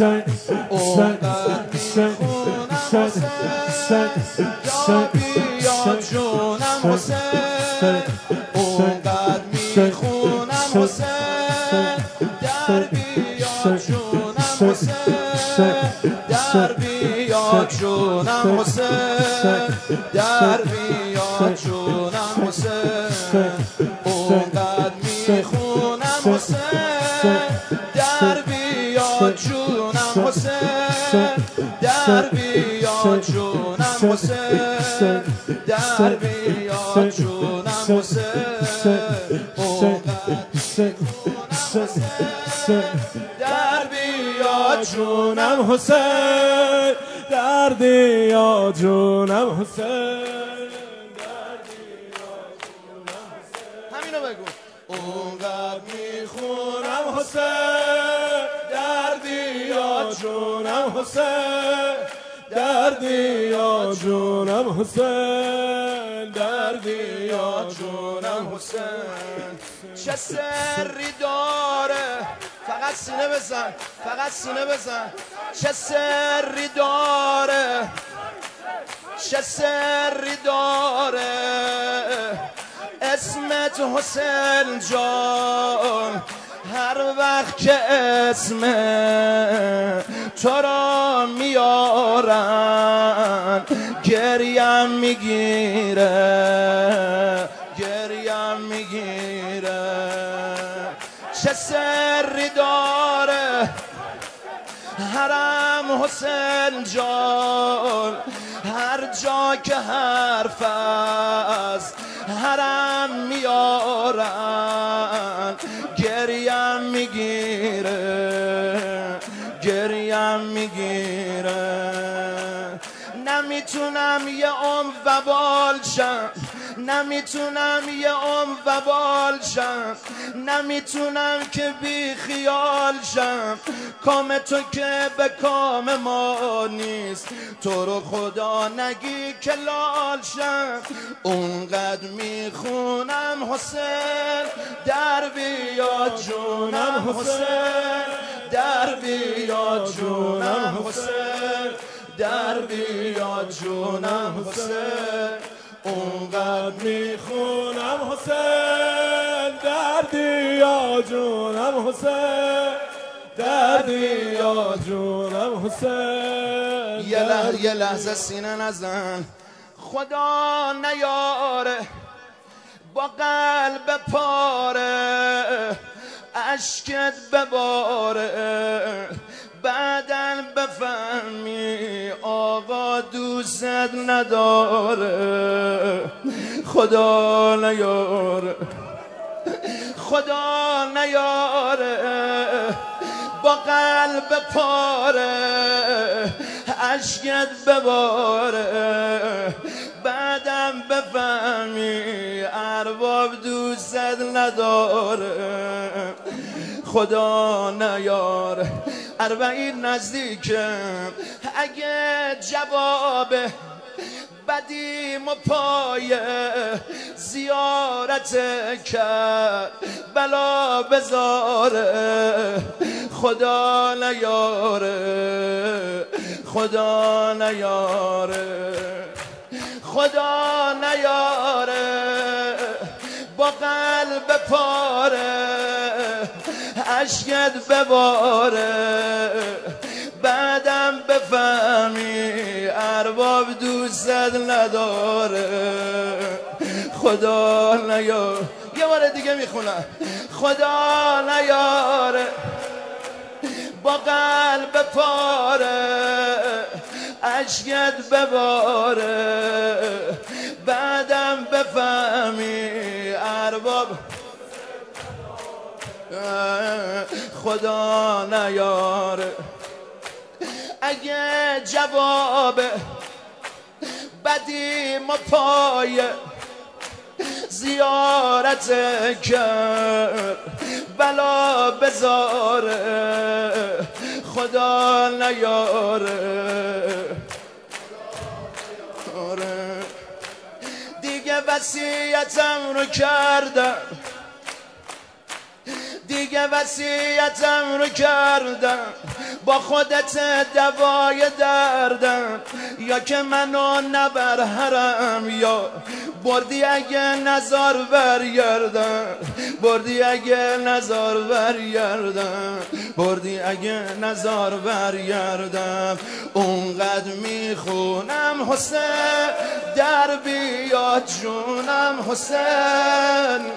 حسین حسین حسین بیا جونم حسین اونقدر می‌خونم حسین در بیا جونم حسین در بیا جونم حسین در بیا جونم جونم حسین در بیا جونم حسین در بیا جونم حسین در بیا جونم حسین دردی یا جونم حسین همینو بگو اونقدر می‌خونم حسین جونم حسین دردی یا جونم حسین دردی یا جونم حسین. چه سری داره؟ فقط سینه بزن فقط سینه بزن. چه سری داره؟ چه سری داره؟ اسمت حسین جان. هر وقت که اسم تو را میارن گریم می‌گیره گریم می‌گیره. چه سری داره حرم حسین جان؟ هر جا که حرف است حرم میارن. نمی‌تونم یه عمر وبال شم. نمی‌تونم یه عمر وبال شم. نمی‌تونم که بی خیال شم. کام تو که به کام ما نیست. تو رو خدا نگی که لال شم. اونقدر می‌خونم حسین. در بیا جونم حسین. در بیا جونم حسین. در بیا جونم حسین. اونقدر می‌خونم حسین. دردی یا جونم حسین. دردی یا جونم حسین. یه لحظه یه لحظه سینه نزن. خدا نیاره با قلب پاره اشکت بباره. بعدا بفهمی آقا دوست نداره. خدا نیاره. خدا نیاره. با قلب پاره. اشکت بباره. بعدم بفهمی ارباب دوست نداره. خدا نیاره. اربعین نزدیکم. اگه جواب بدیم و پای زیارت کرد. بلا بزاره خدا نیاره. خدا نیاره. خدا نیاره. با قلب پاره اشکت بباره. بعدم بفهمی ارباب دوست نداره. خدا نیاره یه بار دیگه می‌خونم. خدا نیاره. با قلب پاره. اشکت بباره. بعدم بفهمی ارباب خدا نیاره. اگه جواب بدیم و پای زیارت کرد بلا بزاره خدا نیاره. آره. دیگه وسیعتم رو کردم. دیگه وسیعتم رو کردم. با خودت دوای دردم. یا که منو نبر حرم یا بردی اگه نظر برگردم. بردی اگه نظر برگردم. بردی اگه نظر برگردم. اونقدر می‌خونم حسین. در بیاد جونم حسین.